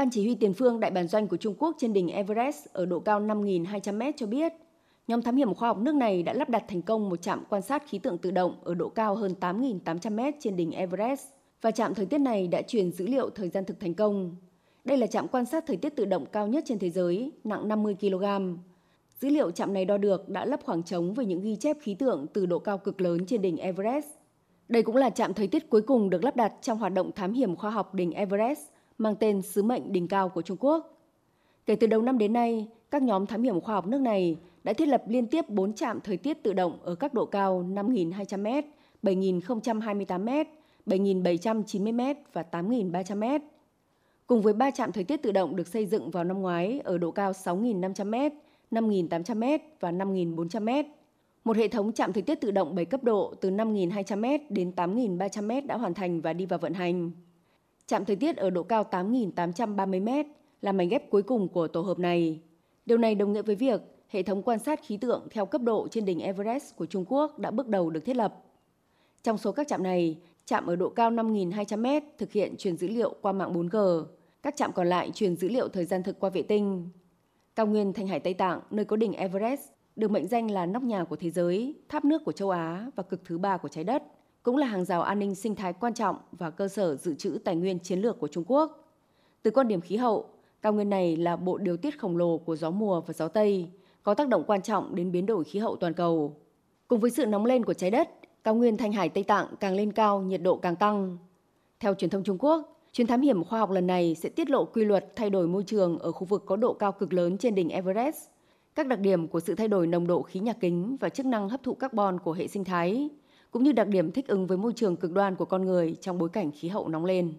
Ban chỉ huy tiền phương Đại bản doanh của Trung Quốc trên đỉnh Everest ở độ cao 5.200m cho biết, nhóm thám hiểm khoa học nước này đã lắp đặt thành công một trạm quan sát khí tượng tự động ở độ cao hơn 8.800m trên đỉnh Everest và trạm thời tiết này đã truyền dữ liệu thời gian thực thành công. Đây là trạm quan sát thời tiết tự động cao nhất trên thế giới, nặng 50 kg. Dữ liệu trạm này đo được đã lấp khoảng trống với những ghi chép khí tượng từ độ cao cực lớn trên đỉnh Everest. Đây cũng là trạm thời tiết cuối cùng được lắp đặt trong hoạt động thám hiểm khoa học đỉnh Everest mang tên Sứ mệnh đỉnh cao của Trung Quốc. Kể từ đầu năm đến nay, các nhóm thám hiểm khoa học nước này đã thiết lập liên tiếp 4 trạm thời tiết tự động ở các độ cao 5.200m, 7.028m, 7.790m và 8.300m. Cùng với 3 trạm thời tiết tự động được xây dựng vào năm ngoái ở độ cao 6.500m, 5.800m và 5.400m. Một hệ thống trạm thời tiết tự động 7 cấp độ từ 5.200m đến 8.300m đã hoàn thành và đi vào vận hành. Trạm thời tiết ở độ cao 8.830m là mảnh ghép cuối cùng của tổ hợp này. Điều này đồng nghĩa với việc hệ thống quan sát khí tượng theo cấp độ trên đỉnh Everest của Trung Quốc đã bước đầu được thiết lập. Trong số các trạm này, trạm ở độ cao 5.200m thực hiện truyền dữ liệu qua mạng 4G, các trạm còn lại truyền dữ liệu thời gian thực qua vệ tinh. Cao nguyên Thanh Hải Tây Tạng, nơi có đỉnh Everest, được mệnh danh là nóc nhà của thế giới, tháp nước của châu Á và cực thứ ba của trái đất, cũng là hàng rào an ninh sinh thái quan trọng và cơ sở dự trữ tài nguyên chiến lược của Trung Quốc. Từ quan điểm khí hậu, cao nguyên này là bộ điều tiết khổng lồ của gió mùa và gió Tây, có tác động quan trọng đến biến đổi khí hậu toàn cầu. Cùng với sự nóng lên của trái đất, cao nguyên Thanh Hải Tây Tạng càng lên cao, nhiệt độ càng tăng. Theo truyền thông Trung Quốc, chuyến thám hiểm khoa học lần này sẽ tiết lộ quy luật thay đổi môi trường ở khu vực có độ cao cực lớn trên đỉnh Everest, các đặc điểm của sự thay đổi nồng độ khí nhà kính và chức năng hấp thụ carbon của hệ sinh thái, cũng như đặc điểm thích ứng với môi trường cực đoan của con người trong bối cảnh khí hậu nóng lên.